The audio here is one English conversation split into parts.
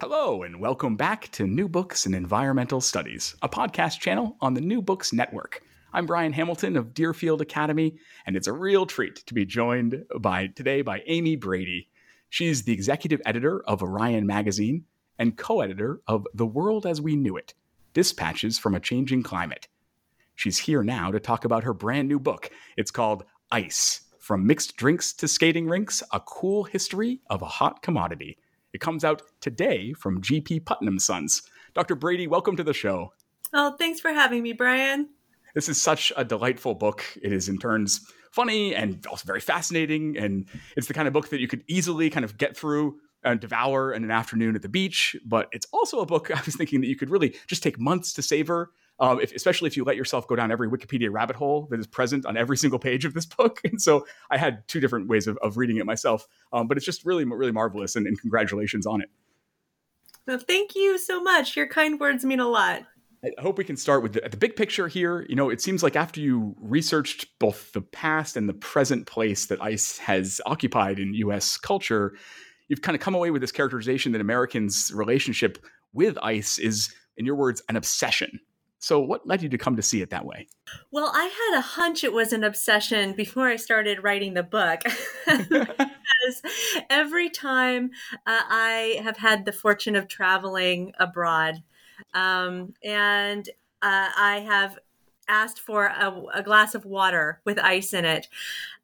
Hello, and welcome back to New Books in Environmental Studies, a podcast channel on the New Books Network. I'm Brian Hamilton of Deerfield Academy, and it's a real treat to be joined by today by Amy Brady. She's the executive editor of Orion Magazine and co editor of The World as We Knew It Dispatches from a Changing Climate. She's here now to talk about her brand new book. It's called Ice From Mixed Drinks to Skating Rinks A Cool History of a Hot Commodity. It comes out today from G.P. Putnam Sons. Dr. Brady, welcome to the show. Oh, thanks for having me, Brian. This is such a delightful book. It is, in turns, funny and also very fascinating. And it's the kind of book that you could easily kind of get through and devour in an afternoon at the beach. But it's also a book I was thinking that you could really just take months to savor um, if, especially if you let yourself go down every Wikipedia rabbit hole that is present on every single page of this book. And so I had two different ways of, of reading it myself, um, but it's just really, really marvelous. And, and congratulations on it. Well, thank you so much. Your kind words mean a lot. I hope we can start with the, the, big picture here. You know, it seems like after you researched both the past and the present place that ice has occupied in U.S. culture, you've kind of come away with this characterization that Americans' relationship with ice is, in your words, an obsession. So, what led you to come to see it that way? Well, I had a hunch it was an obsession before I started writing the book. because every time uh, I have had the fortune of traveling abroad, um, and uh, I have asked for a, a, glass of water with ice in it,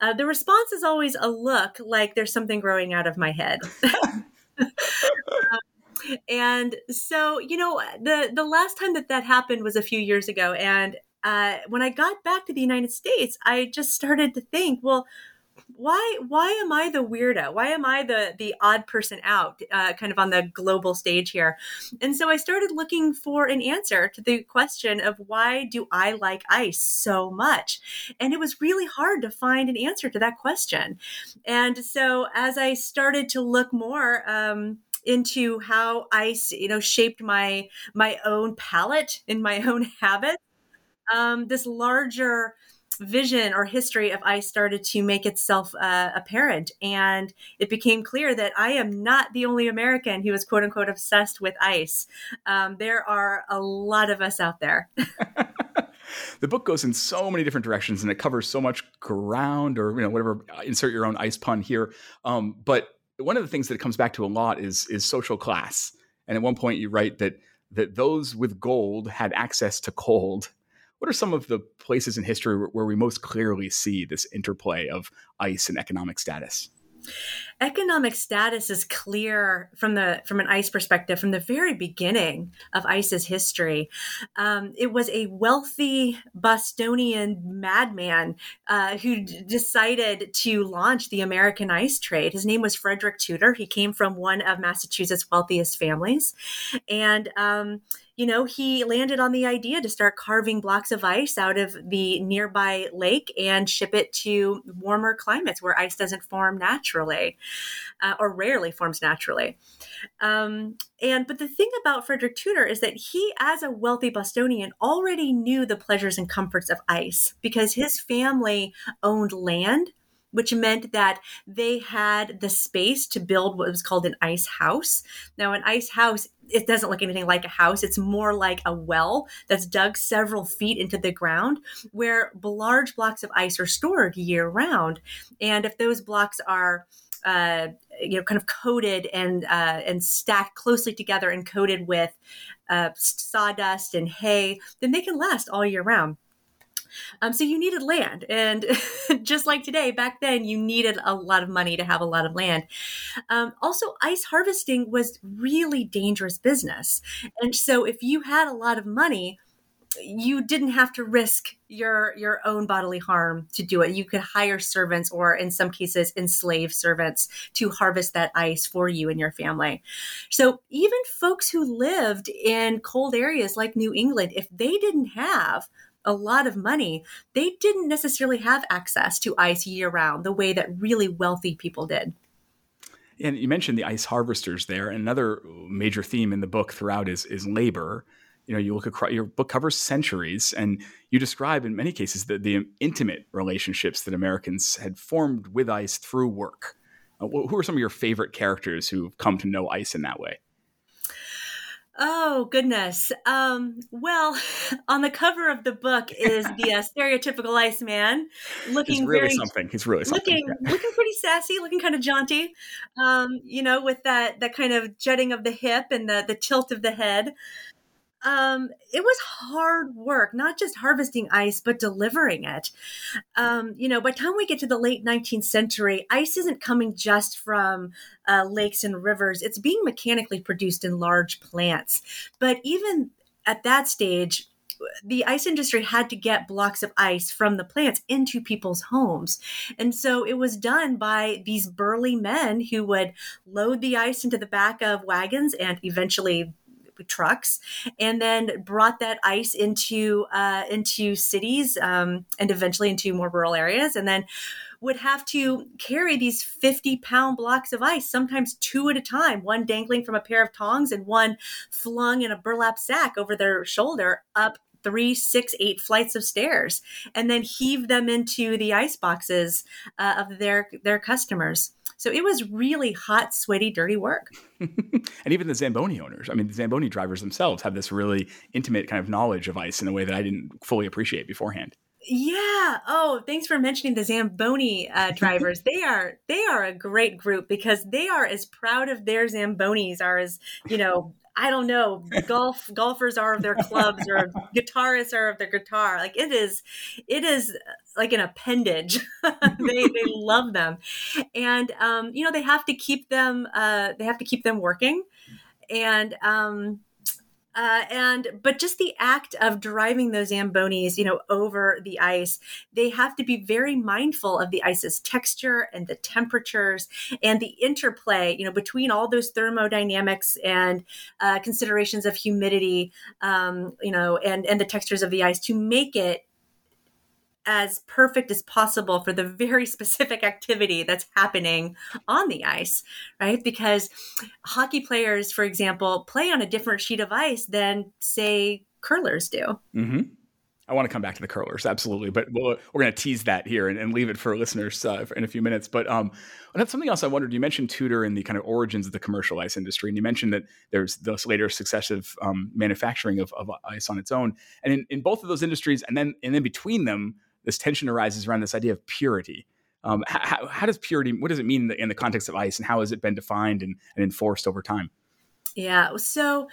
uh, the response is always a look like there's something growing out of my head. um, and so you know the the last time that that happened was a few years ago. And uh, when i got back to the united states i just started to think well why why am i the weirdo? Why am i the the odd person out uh, kind of on the global stage here? And so i started looking for an answer to the question of why do i like ice so much? And it was really hard to find an answer to that question. And so as i started to look more um, into how ice, you know, shaped my my own palate and my own habits. Um, this larger vision or history of ice started to make itself uh, apparent, and it became clear that I am not the only American who is quote unquote obsessed with ice. Um, there are a lot of us out there. the book goes in so many different directions and it covers so much ground or you know whatever insert your own ice pun here um, but one of the things that comes back to a lot is is social class. And at one point, you write that that those with gold had access to cold. What are some of the places in history where we most clearly see this interplay of ice and economic status? Economic status is clear from the from an ice perspective from the very beginning of ice's history. Um, it was a wealthy bostonian madman uh, who d- decided to launch the american ice trade. His name was frederick tudor. He came from one of massachusetts wealthiest families. And um, you know, he landed on the idea to start carving blocks of ice out of the nearby lake and ship it to warmer climates where ice doesn't form naturally uh, or rarely forms naturally. Um, and but the thing about Frederick Tudor is that he, as a wealthy Bostonian, already knew the pleasures and comforts of ice because his family owned land which meant that they had the space to build what was called an ice house. Now, an ice house, it doesn't look anything like a house. It's more like a well that's dug several feet into the ground where large blocks of ice are stored year round. And if those blocks are uh, you know, kind of coated and uh, and stacked closely together and coated with uh, sawdust and hay, then they can last all year round. Um, so you needed land. And just like today, back then, you needed a lot of money to have a lot of land. Um, also, ice harvesting was really dangerous business. And so if you had a lot of money, you didn't have to risk your your own bodily harm to do it. You could hire servants, or in some cases, enslave servants to harvest that ice for you and your family. So even folks who lived in cold areas like New England, if they didn't have a lot of money, they didn't necessarily have access to ice year round the way that really wealthy people did. And you mentioned the ice harvesters there. Another major theme in the book throughout is is labor. You know, you look across your book covers centuries, and you describe in many cases the, the intimate relationships that Americans had formed with ice through work. Uh, who are some of your favorite characters who've come to know ice in that way? Oh goodness. Um, well, on the cover of the book is the uh, stereotypical Iceman, looking He's really very something. He's really something. looking looking pretty sassy, looking kind of jaunty. Um, you know, with that that kind of jutting of the hip and the the tilt of the head um, it was hard work, not just harvesting ice, but delivering it. Um, you know, by the time we get to the late 19th century, ice isn't coming just from uh, lakes and rivers, it's being mechanically produced in large plants. But even at that stage, the ice industry had to get blocks of ice from the plants into people's homes. And so it was done by these burly men who would load the ice into the back of wagons and eventually trucks, and then brought that ice into uh, into cities um, and eventually into more rural areas, and then would have to carry these 50 pound blocks of ice, sometimes two at a time, one dangling from a pair of tongs and one flung in a burlap sack over their shoulder up three, six, eight flights of stairs, and then heave them into the ice boxes uh, of their their customers. So it was really hot, sweaty, dirty work. and even the Zamboni owners, I mean, the Zamboni drivers themselves have this really intimate kind of knowledge of ice in a way that I didn't fully appreciate beforehand. Yeah. Oh, thanks for mentioning the Zamboni uh, drivers. they are they are a great group because they are as proud of their Zambonis are as you know I don't know, golf golfers are of their clubs or guitarists are of their guitar. Like it is, it is like an appendage. they they love them, and um, you know they have to keep them. Uh, they have to keep them working, and um, uh, and but just the act of driving those zambonis you know over the ice they have to be very mindful of the ice's texture and the temperatures and the interplay you know between all those thermodynamics and uh, considerations of humidity um, you know and and the textures of the ice to make it as perfect as possible for the very specific activity that's happening on the ice, right? Because hockey players, for example, play on a different sheet of ice than, say, curlers do. Mm-hmm. I want to come back to the curlers, absolutely, but we we are going to tease that here and, and, leave it for listeners uh, in a few minutes. But um, that's something else I wondered. You mentioned Tudor and the kind of origins of the commercial ice industry, and you mentioned that there's this later successive um, manufacturing of, of, ice on its own, and in, in both of those industries, and then and then between them, this tension arises around this idea of purity. Um, how, how, does purity, what does it mean in the, in the, context of ice, and how has it been defined and, and enforced over time? Yeah, so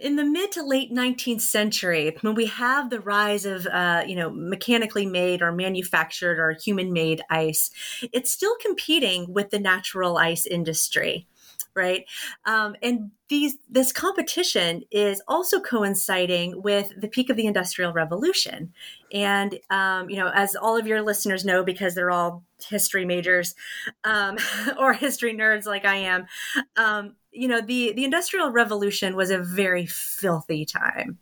in the mid to late 19th century, when we have the rise of, uh, you know, mechanically made or manufactured or human made ice, it's still competing with the natural ice industry right? Um, and these this competition is also coinciding with the peak of the Industrial Revolution, and um, you know, as all of your listeners know, because they're all history majors um, or history nerds like I am. Um, you know, the the Industrial Revolution was a very filthy time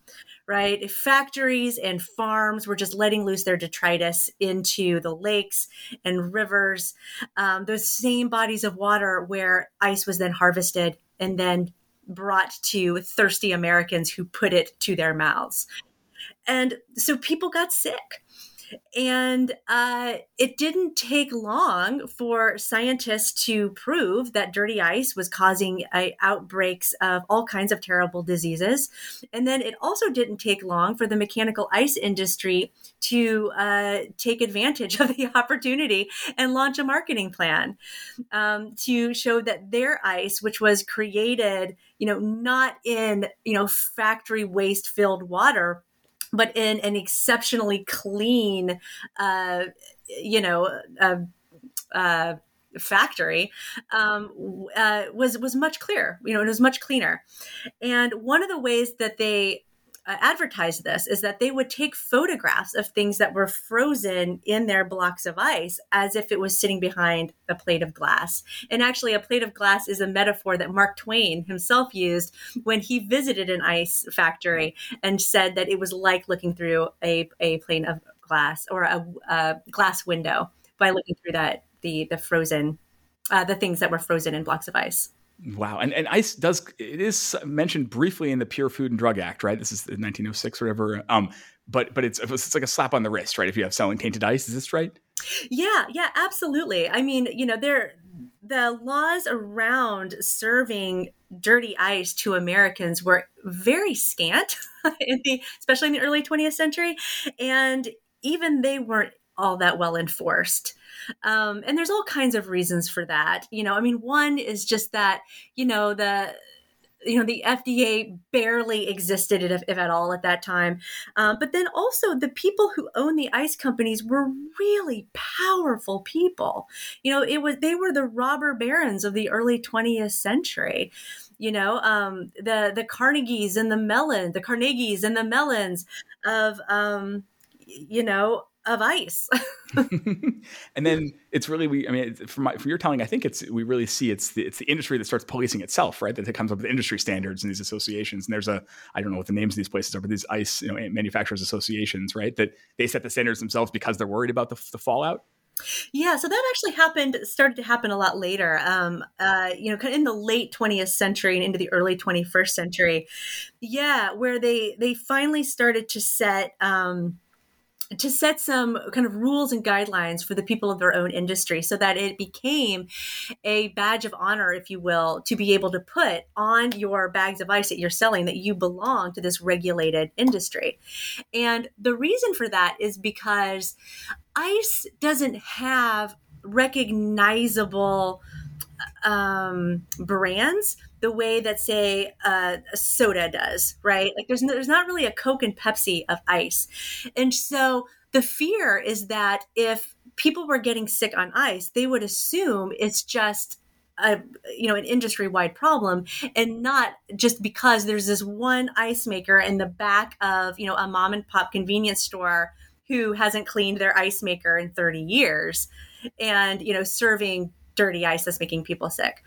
right? Factories and farms were just letting loose their detritus into the lakes and rivers, um, those same bodies of water where ice was then harvested and then brought to thirsty Americans who put it to their mouths. And so people got sick. And uh, it didn't take long for scientists to prove that dirty ice was causing uh, outbreaks of all kinds of terrible diseases. And then it also didn't take long for the mechanical ice industry to uh, take advantage of the opportunity and launch a marketing plan um, to show that their ice, which was created, you know, not in, you know, factory waste filled water, but in an exceptionally clean, uh, you know, uh, uh, factory um, uh, was was much clearer. You know, it was much cleaner. And one of the ways that they uh, advertised this is that they would take photographs of things that were frozen in their blocks of ice as if it was sitting behind a plate of glass. And actually, a plate of glass is a metaphor that Mark Twain himself used when he visited an ice factory and said that it was like looking through a, a plane of glass or a, a glass window by looking through that the the frozen uh, the things that were frozen in blocks of ice. Wow, and and ice does it is mentioned briefly in the Pure Food and Drug Act, right? This is 1906 or whatever. Um, but but it's it's like a slap on the wrist, right? If you have selling tainted ice, is this right? Yeah, yeah, absolutely. I mean, you know, there the laws around serving dirty ice to Americans were very scant, in the, especially in the early 20th century, and even they weren't all that well enforced. Um, and there's all kinds of reasons for that. You know, I mean, one is just that, you know, the you know the fda barely existed if, if at all at that time um, but then also the people who owned the ice companies were really powerful people you know it was they were the robber barons of the early 20th century you know um, the the carnegies and the mellon the carnegies and the mellons of um, you know of ice. and then it's really we. I mean, from my, from your telling, I think it's we really see it's the, it's the industry that starts policing itself, right? That it comes up with industry standards and these associations. And there's a I don't know what the names of these places are, but these ice you know manufacturers associations, right? That they set the standards themselves because they're worried about the, the fallout. Yeah, so that actually happened, started to happen a lot later. Um, uh, you know, kind of in the late 20th century and into the early 21st century. Yeah, where they they finally started to set. Um, to set some kind of rules and guidelines for the people of their own industry so that it became a badge of honor, if you will, to be able to put on your bags of ice that you're selling that you belong to this regulated industry. And the reason for that is because ice doesn't have recognizable um, brands the way that say uh, soda does, right? Like there's no, there's not really a Coke and Pepsi of ice, and so the fear is that if people were getting sick on ice, they would assume it's just a you know an industry wide problem and not just because there's this one ice maker in the back of you know a mom and pop convenience store who hasn't cleaned their ice maker in 30 years and you know serving dirty ice that's making people sick.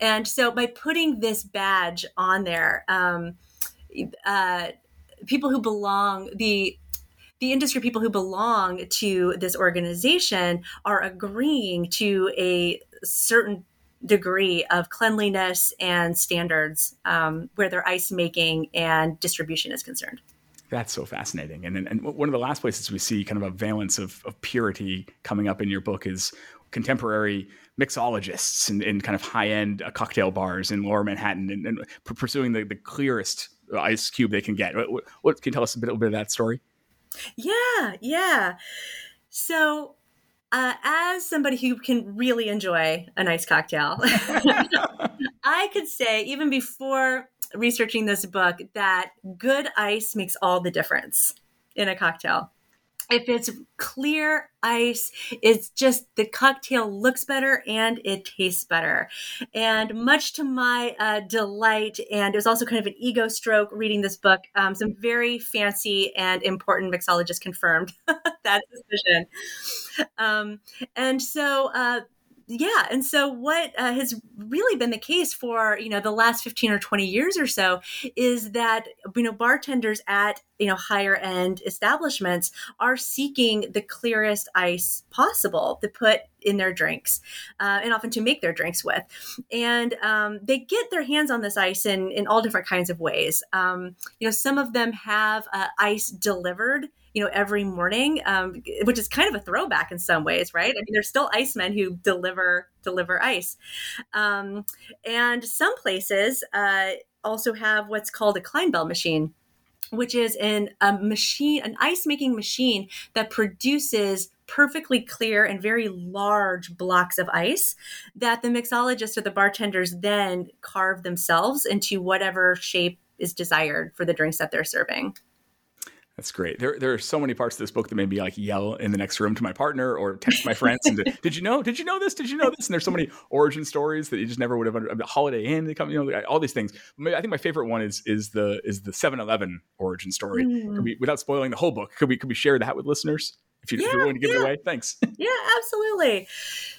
And so by putting this badge on there, um, uh, people who belong, the the industry people who belong to this organization are agreeing to a certain degree of cleanliness and standards um, where their ice making and distribution is concerned. That's so fascinating. And, and one of the last places we see kind of a valence of, of purity coming up in your book is contemporary mixologists and, and kind of high end uh, cocktail bars in lower Manhattan and, and pursuing the, the clearest ice cube they can get. What, what, can you tell us a bit, a bit of that story? Yeah, yeah. So, uh, as somebody who can really enjoy a nice cocktail, I could say even before researching this book that good ice makes all the difference in a cocktail if it's clear ice, it's just the cocktail looks better and it tastes better. And much to my uh, delight, and it was also kind of an ego stroke reading this book, um, some very fancy and important mixologists confirmed that decision. Um, and so, uh, yeah and so what uh, has really been the case for you know the last 15 or 20 years or so is that you know bartenders at you know higher end establishments are seeking the clearest ice possible to put in their drinks uh, and often to make their drinks with. And um, they get their hands on this ice in in all different kinds of ways. Um, you know some of them have uh, ice delivered you know, every morning, um, which is kind of a throwback in some ways, right? I mean, there's still icemen who deliver deliver ice, um, and some places uh, also have what's called a Clinebell machine which is an a machine, an ice making machine that produces perfectly clear and very large blocks of ice that the mixologists or the bartenders then carve themselves into whatever shape is desired for the drinks that they're serving. That's great. There, there are so many parts of this book that made me like yell in the next room to my partner or text my friends. and did you know? Did you know this? Did you know this? And there's so many origin stories that you just never would have. Under, Holiday Inn, come, you know, all these things. I think my favorite one is is the is the 7-Eleven origin story. Mm. We, without spoiling the whole book, could we could we share that with listeners? If, you, yeah, if you're willing to give yeah. it away, thanks. Yeah, absolutely.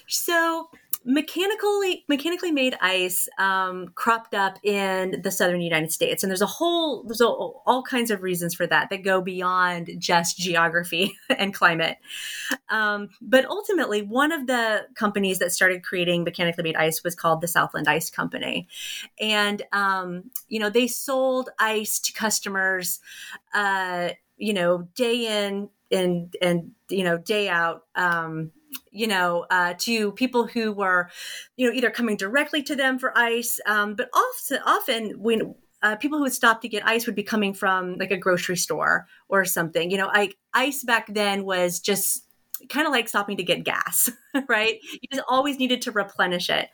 So mechanically mechanically made ice um, cropped up in the southern United States, and there's a whole there's a, all kinds of reasons for that that go beyond just geography and climate. Um, but ultimately, one of the companies that started creating mechanically made ice was called the Southland Ice Company, and um, you know they sold ice to customers, uh, you know, day in and and you know day out um, you know, uh, to people who were, you know, either coming directly to them for ice, um, but often, often when uh, people who would stop to get ice would be coming from like a grocery store or something. You know, I, ice back then was just kind of like stopping to get gas, right? You just always needed to replenish it.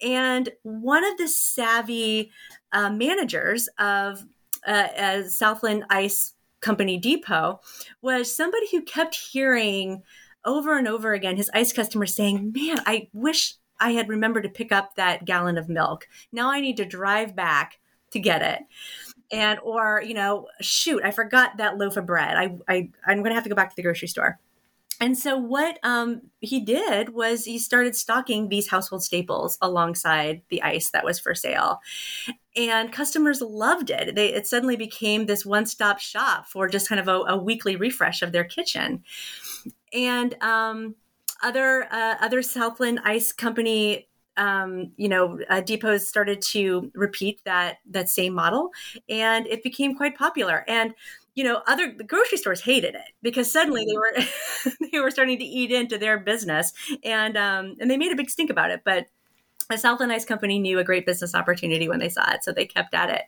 And one of the savvy uh, managers of uh, Southland Ice Company Depot was somebody who kept hearing over and over again his ice customers saying, Man, I wish I had remembered to pick up that gallon of milk. Now I need to drive back to get it. And or, you know, shoot, I forgot that loaf of bread. I, I I'm gonna have to go back to the grocery store. And so what um, he did was he started stocking these household staples alongside the ice that was for sale. And customers loved it. They, it suddenly became this one-stop shop for just kind of a, a weekly refresh of their kitchen and um, other uh, other Southland Ice Company um, you know, uh, depots started to repeat that that same model, and it became quite popular. And you know, other the grocery stores hated it because suddenly they were they were starting to eat into their business, and um, and they made a big stink about it. But the Southland Ice Company knew a great business opportunity when they saw it, so they kept at it.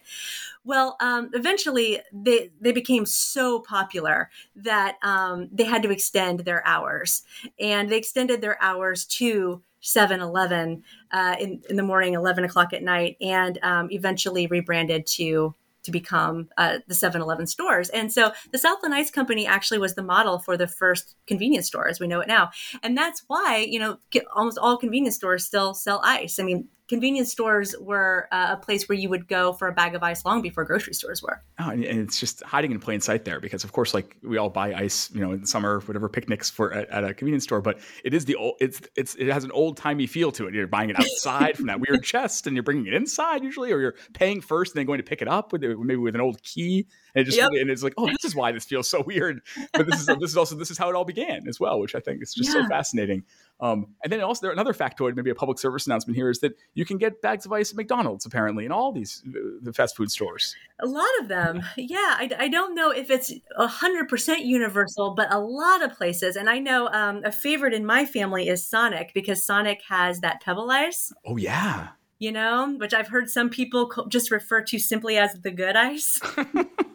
Well, um, eventually they they became so popular that um, they had to extend their hours, and they extended their hours to 7 Eleven uh, in, in the morning, 11 o'clock at night, and um, eventually rebranded to to become uh, the 7-Eleven stores. And so the Southland Ice Company actually was the model for the first convenience store as we know it now. And that's why, you know, almost all convenience stores still sell ice. I mean, convenience stores were uh, a place where you would go for a bag of ice long before grocery stores were. Oh, and it's just hiding in plain sight there because, of course, like we all buy ice, you know, in the summer, whatever picnics for at, at a convenience store. But it is the old, it's it's it has an old timey feel to it. You're buying it outside from that weird chest, and you're bringing it inside usually, or you're paying first and then going to pick it up with maybe with an old key. And it just yep. and it's like, oh, this is why this feels so weird. But this is this is also this is how it all began as well, which I think is just yeah. so fascinating. Um, and then also there another factoid, maybe a public service announcement here, is that you can get bags of ice at McDonald's apparently in all these uh, the fast food stores. A lot of them, yeah. I, I don't know if it's hundred percent universal, but a lot of places. And I know um, a favorite in my family is Sonic because Sonic has that pebble ice. Oh yeah. You know, which I've heard some people just refer to simply as the good ice.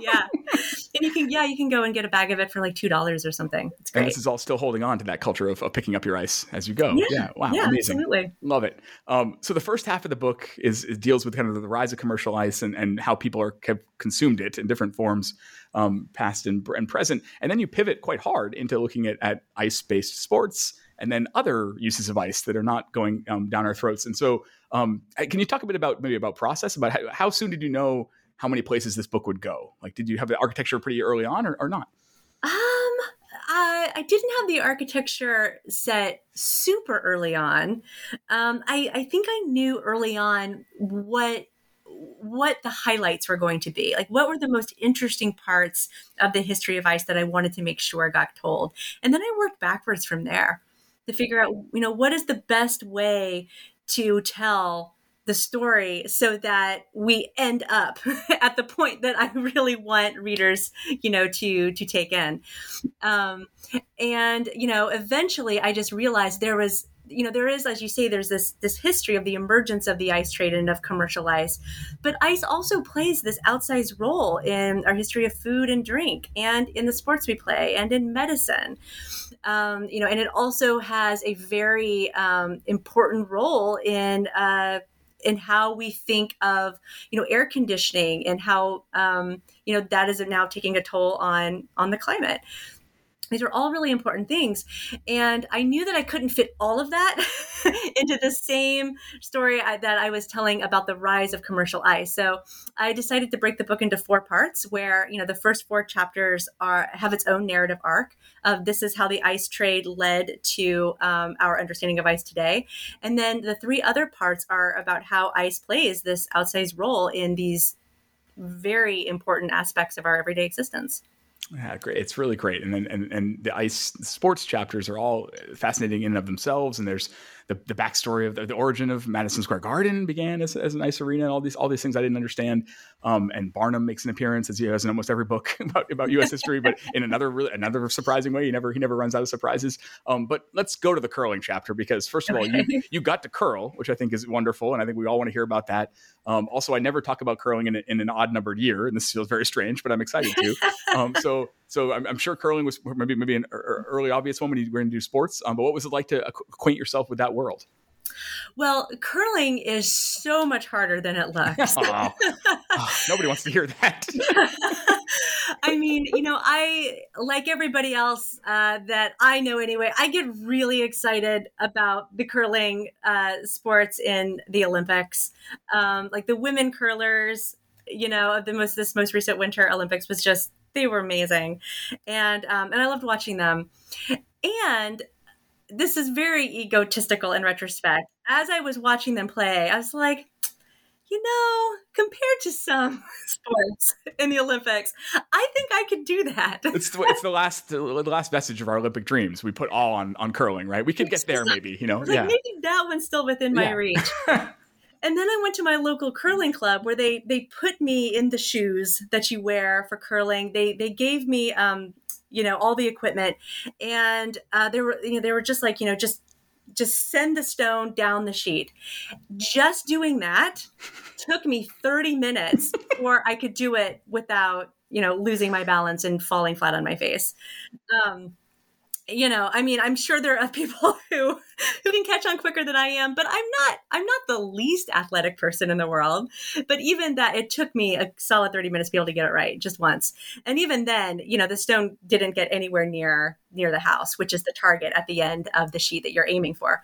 yeah. And you can, yeah, you can go and get a bag of it for like two dollars or something. It's great. And this is all still holding on to that culture of, of picking up your ice as you go. Yeah. yeah. Wow. Yeah, amazing. Absolutely. Love it. Um, so the first half of the book is, is, deals with kind of the rise of commercial ice and, and how people are have consumed it in different forms, um, past and, and present. And then you pivot quite hard into looking at, at ice based sports and then other uses of ice that are not going um, down our throats. And so, um, can you talk a bit about maybe about process about how, how soon did you know how many places this book would go? Like, did you have the architecture pretty early on or, or not? Um, I, I didn't have the architecture set super early on. Um, I, I think I knew early on what what the highlights were going to be. Like, what were the most interesting parts of the history of ice that I wanted to make sure got told, and then I worked backwards from there to figure out, you know, what is the best way to tell the story so that we end up at the point that I really want readers, you know, to to take in. Um, and you know, eventually, I just realized there was you know there is as you say there's this this history of the emergence of the ice trade and of commercial ice but ice also plays this outsized role in our history of food and drink and in the sports we play and in medicine um, you know and it also has a very um, important role in uh, in how we think of you know air conditioning and how um, you know that is now taking a toll on on the climate these are all really important things and i knew that i couldn't fit all of that into the same story I, that i was telling about the rise of commercial ice. So i decided to break the book into four parts where you know the first four chapters are have its own narrative arc of this is how the ice trade led to um, our understanding of ice today. And then the three other parts are about how ice plays this outsized role in these very important aspects of our everyday existence yeah, great. It's really great. And then and, and the ice sports chapters are all fascinating in and of themselves. And there's the, the backstory of the, the, origin of Madison Square Garden began as, as an ice arena and all these all these things I didn't understand. Um, and Barnum makes an appearance as he has in almost every book about, about U.S. history, but in another really another surprising way. He never he never runs out of surprises. Um, but let's go to the curling chapter because first of all, you you got to curl, which I think is wonderful, and I think we all want to hear about that. Um, also, I never talk about curling in, a, in an odd numbered year, and this feels very strange, but I'm excited to. Um, so so I'm, I'm, sure curling was maybe maybe an early obvious one when you were going to sports. Um, but what was it like to acquaint yourself with that world? Well, curling is so much harder than it looks. oh, nobody wants to hear that. I mean, you know, I, like everybody else uh, that I know anyway, I get really excited about the curling uh, sports in the Olympics. Um, like the women curlers, you know, of the most this most recent Winter Olympics was just they were amazing, and um, and I loved watching them. And this is very egotistical in retrospect. As I was watching them play, I was like, you know, compared to some sports in the Olympics, I think I could do that. it's, the, it's the last the last vestige of our Olympic dreams. We put all on on curling, right? We could get there, maybe. You know, like, yeah. Maybe that one's still within my yeah. reach. and then I went to my local curling club where they they put me in the shoes that you wear for curling. They they gave me um, you know all the equipment. And uh, they were you know they were just like you know just just send the stone down the sheet. Just doing that took me 30 minutes before i could do it without you know losing my balance and falling flat on my face. Um, you know i mean i'm sure there are people who who can catch on quicker than i am but i'm not i'm not the least athletic person in the world. But even that it took me a solid 30 minutes to be able to get it right just once. And even then you know the stone didn't get anywhere near near the house which is the target at the end of the sheet that you're aiming for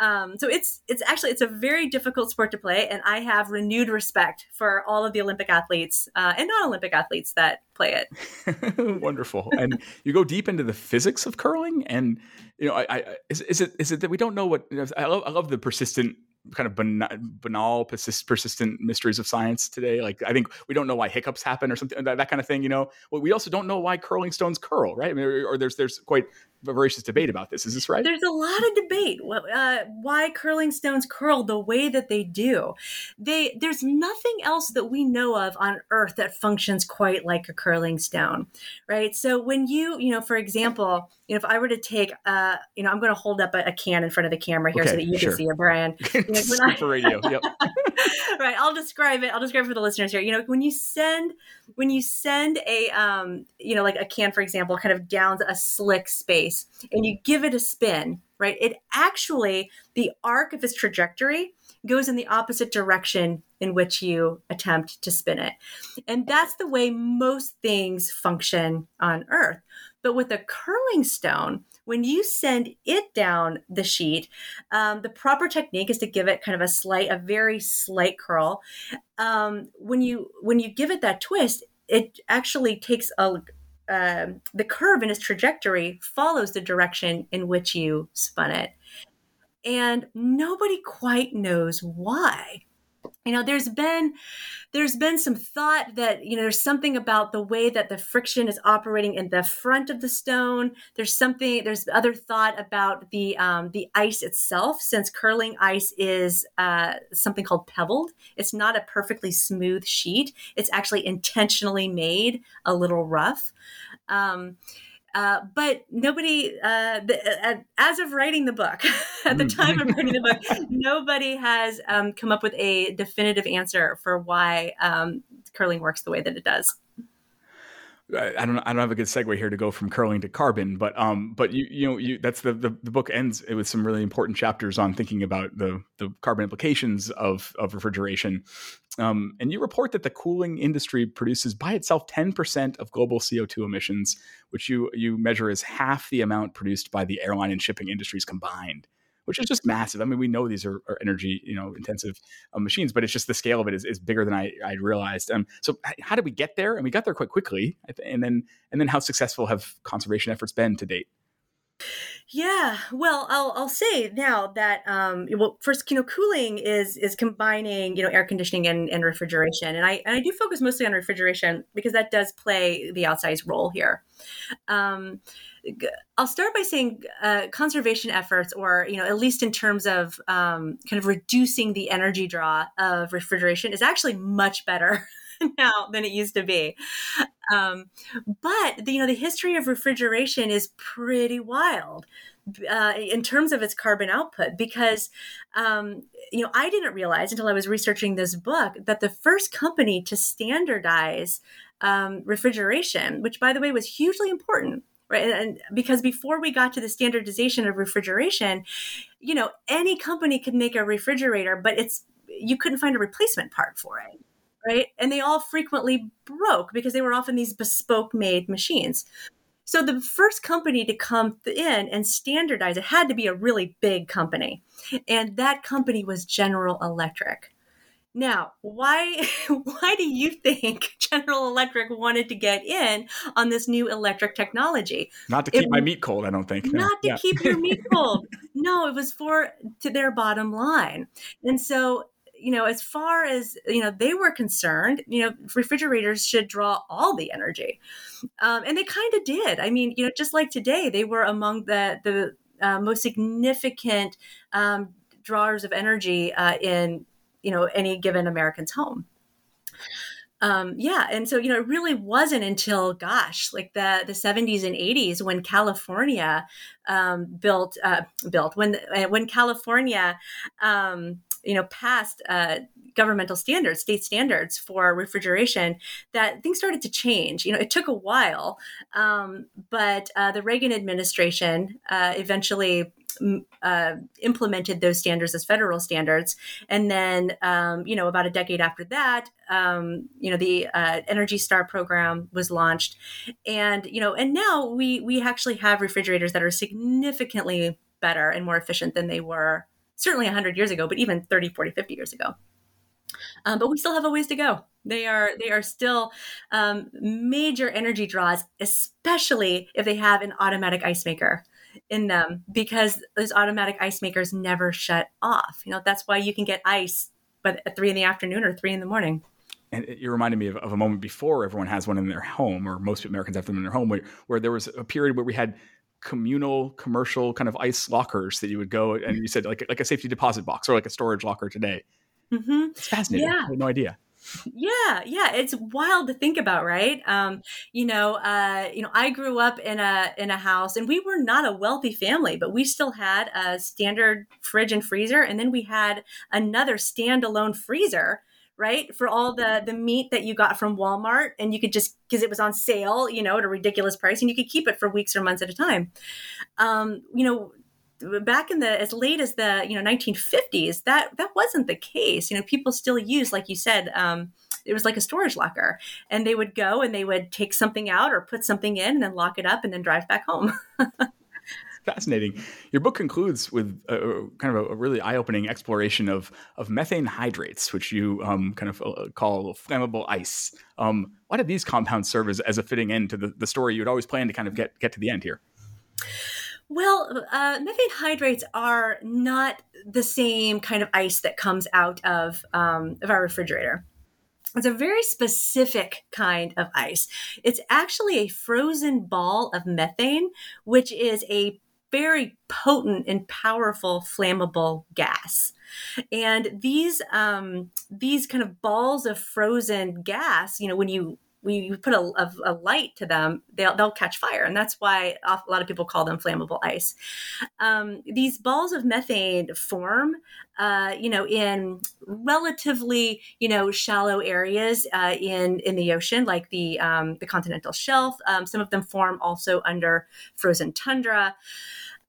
um, so it's it's actually it's a very difficult sport to play, and I have renewed respect for all of the Olympic athletes uh, and non-Olympic athletes that play it. Wonderful, and you go deep into the physics of curling, and you know, I, I is, is it is it that we don't know what I love I love the persistent kind of banal, banal persist, persistent mysteries of science today. Like I think we don't know why hiccups happen or something that, that kind of thing. You know, well, we also don't know why curling stones curl, right? I mean, or, or there's there's quite voracious debate about this. Is this right? There's a lot of debate uh, why curling stones curl the way that they do. They there's nothing else that we know of on Earth that functions quite like a curling stone, right? So when you you know, for example, you know, if I were to take, uh, you know, I'm going to hold up a, a, can in front of the camera here okay, so that you sure. can see it, Brian. You know, for radio. Yep. right. I'll describe it. I'll describe it for the listeners here. You know, when you send when you send a um, you know, like a can, for example, kind of down a slick space, and you give it a spin, right? It actually the arc of its trajectory goes in the opposite direction in which you attempt to spin it. And that's the way most things function on Earth. But with a curling stone, when you send it down the sheet, um, the proper technique is to give it kind of a slight, a very slight curl. Um, when you when you give it that twist, it actually takes a uh, the curve in its trajectory follows the direction in which you spun it, and nobody quite knows why you know there's been there's been some thought that you know there's something about the way that the friction is operating in the front of the stone. There's something there's other thought about the um, the ice itself. Since curling ice is uh, something called pebbled it's not a perfectly smooth sheet. It's actually intentionally made a little rough. Um, uh, but nobody, uh, the, uh, as of writing the book, at the time of writing the book, nobody has um, come up with a definitive answer for why um, curling works the way that it does. I don't I don't have a good segue here to go from curling to carbon, but um, but you you know you that's the, the the book ends with some really important chapters on thinking about the the carbon implications of of refrigeration, um, and you report that the cooling industry produces by itself ten percent of global CO two emissions, which you you measure as half the amount produced by the airline and shipping industries combined which is just massive. I mean, we know these are, are energy, you know, intensive uh, machines, but it's just the scale of it is, is bigger than I, I realized. Um, so how did we get there? And we got there quite quickly. And then, and then how successful have conservation efforts been to date? Yeah, well, I'll I'll say now that um, well, first, you know, cooling is is combining you know air conditioning and, and refrigeration, and I and I do focus mostly on refrigeration because that does play the outsized role here. Um, I'll start by saying uh, conservation efforts, or you know, at least in terms of um, kind of reducing the energy draw of refrigeration, is actually much better now than it used to be. Um, but the, you know, the history of refrigeration is pretty wild. Uh, in terms of its carbon output because um, you know i didn't realize until i was researching this book that the first company to standardize um, refrigeration which by the way was hugely important right and because before we got to the standardization of refrigeration you know any company could make a refrigerator but it's you couldn't find a replacement part for it right? And they all frequently broke because they were often these bespoke made machines. So the first company to come in and standardize it had to be a really big company. And that company was General Electric. Now, why why do you think General Electric wanted to get in on this new electric technology? Not to keep it, my meat cold, I don't think. Not no. to yeah. keep your meat cold. no, it was for to their bottom line. And so you know, as far as you know, they were concerned, you know, refrigerators should draw all the energy, um, and they kind of did. I mean, you know, just like today, they were among the the uh, most significant um, drawers of energy uh, in you know any given American's home. Um, yeah, and so you know, it really wasn't until gosh, like the the seventies and eighties when California um, built uh, built when uh, when California um, you know passed uh, governmental standards state standards for refrigeration that things started to change you know it took a while um, but uh, the reagan administration uh, eventually uh, implemented those standards as federal standards. And then, um, you know, about a decade after that, um, you know, the uh, Energy Star program was launched, and you know, and now we we actually have refrigerators that are significantly better and more efficient than they were certainly 100 years ago, but even 30, 40, 50 years ago. Um, but we still have a ways to go. They are they are still um, major energy draws, especially if they have an automatic ice maker in them, because those automatic ice makers never shut off. You know that's why you can get ice, but at three in the afternoon or three in the morning. And you reminded me of, of, a moment before everyone has one in their home, or most Americans have them in their home, where, where there was a period where we had communal commercial kind of ice lockers that you would go and you said like like a safety deposit box or like a storage locker today. Mm-hmm. It's fascinating. Yeah. I had no idea. Yeah, yeah, it's wild to think about, right? Um, you know, uh, you know, I grew up in a in a house, and we were not a wealthy family, but we still had a standard fridge and freezer, and then we had another standalone freezer right? For all the the meat that you got from Walmart, and you could just because it was on sale, you know, at a ridiculous price, and you could keep it for weeks or months at a time. Um, you know, back in the as late as the you know 1950s, that that wasn't the case. You know, people still use, like you said. Um, it was like a storage locker and they would go and they would take something out or put something in and then lock it up and then drive back home fascinating. Your book concludes with a, kind of a, really eye-opening exploration of of methane hydrates, which you um, kind of uh, call flammable ice. Um, why did these compounds serve as, as a fitting end to the, the story you had always planned to kind of get get to the end here? Well, uh, methane hydrates are not the same kind of ice that comes out of um, of our refrigerator. It's a very specific kind of ice. It's actually a frozen ball of methane, which is a very potent and powerful flammable gas. And these um, these kind of balls of frozen gas, you know, when you we put a, a, a, light to them, they'll, they'll catch fire. And that's why a lot of people call them flammable ice. Um, these balls of methane form, uh, you know, in relatively, you know, shallow areas uh, in, in the ocean, like the, um, the continental shelf. Um, some of them form also under frozen tundra.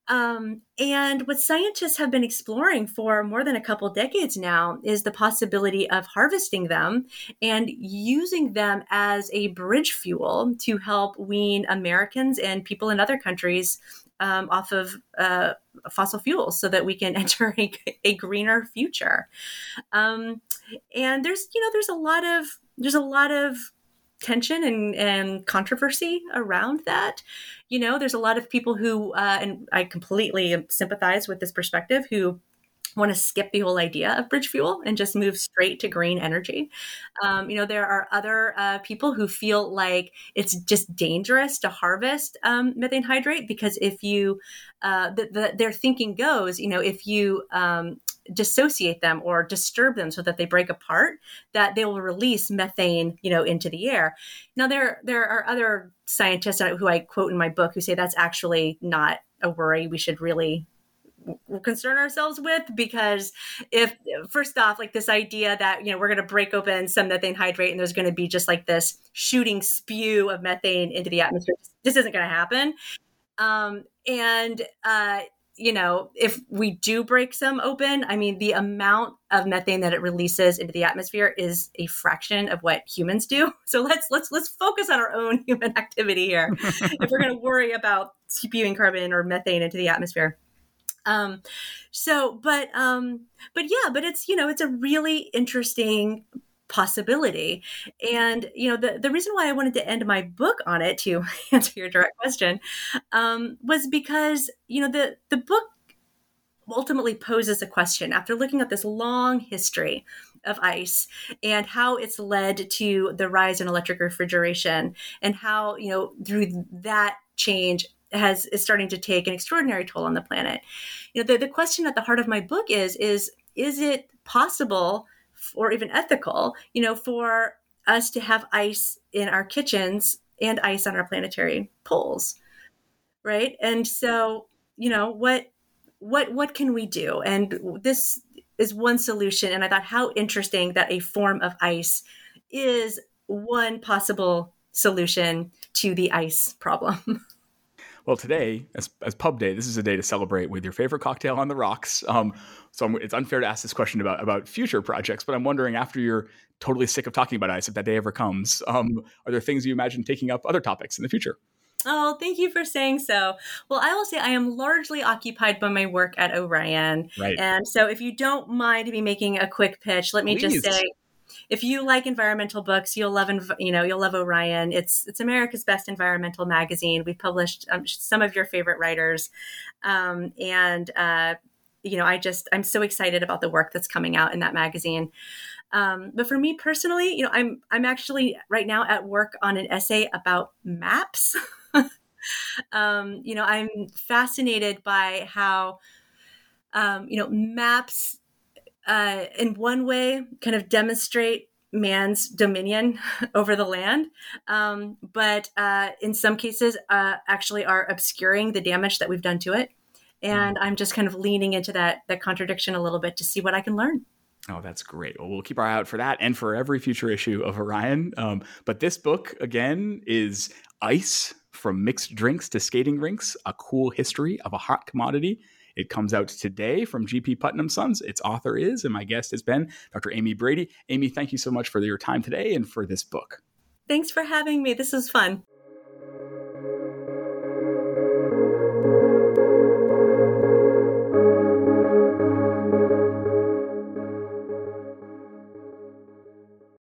Um, and what scientists have been exploring for more than a couple decades now is the possibility of harvesting them and using them as a bridge fuel to help wean Americans and people in other countries um, off of uh, fossil fuels so that we can enter a, a greener future. Um, and there's, you know, there's a lot of there's a lot of tension and, and controversy around that. You know, there's a lot of people who, uh, and I completely sympathize with this perspective, who want to skip the whole idea of bridge fuel and just move straight to green energy. Um, you know, there are other uh, people who feel like it's just dangerous to harvest um, methane hydrate because if you, uh, the, the, their thinking goes, you know, if you um, dissociate them or disturb them so that they break apart, that they will release methane, you know, into the air. Now, there there are other scientists who I quote in my book who say that's actually not a worry. We should really concern ourselves with because if first off like this idea that you know we're going to break open some methane hydrate and there's going to be just like this shooting spew of methane into the atmosphere this isn't going to happen um, and uh, you know if we do break some open i mean the amount of methane that it releases into the atmosphere is a fraction of what humans do. So let's let's let's focus on our own human activity here. If we're going to worry about spewing carbon or methane into the atmosphere. Um, so, but, um, but yeah, but it's, you know, it's a really interesting possibility. And, you know, the, the reason why I wanted to end my book on it to answer your direct question, um, was because, you know, the, the book ultimately poses a question after looking at this long history of ice and how it's led to the rise in electric refrigeration and how you know through that change has is starting to take an extraordinary toll on the planet. You know, the, the question at the heart of my book is is is it possible or even ethical, you know, for us to have ice in our kitchens and ice on our planetary poles, right? And so, you know, what what what can we do? And this is one solution. And I thought how interesting that a form of ice is one possible solution to the ice problem. Well, today, as, as pub day, this is a day to celebrate with your favorite cocktail on the rocks. Um, so I'm, it's unfair to ask this question about, about future projects, but I'm wondering after you're totally sick of talking about ice, if that day ever comes, um, are there things you imagine taking up other topics in the future? Oh, thank you for saying so. Well, I will say I am largely occupied by my work at Orion. Right. And so if you don't mind me making a quick pitch, let me Please. just say if you like environmental books, you'll love you know you'll love Orion. It's it's America's best environmental magazine. We've published um, some of your favorite writers, um, and uh, you know I just I'm so excited about the work that's coming out in that magazine. Um, but for me personally, you know, I'm I'm actually right now at work on an essay about maps. um, you know, I'm fascinated by how um, you know maps uh, in one way kind of demonstrate man's dominion over the land, um, but uh, in some cases uh, actually are obscuring the damage that we've done to it. And. I'm just kind of leaning into that that contradiction a little bit to see what I can learn. Oh, that's great. Well, we'll keep our eye out for that and for every future issue of Orion. Um, but this book, again, is Ice from Mixed Drinks to Skating Rinks A Cool History of a Hot Commodity. It comes out today from GP Putnam Sons. Its author is, and my guest has been Dr. Amy Brady. Amy, thank you so much for your time today and for this book. Thanks for having me. This is fun.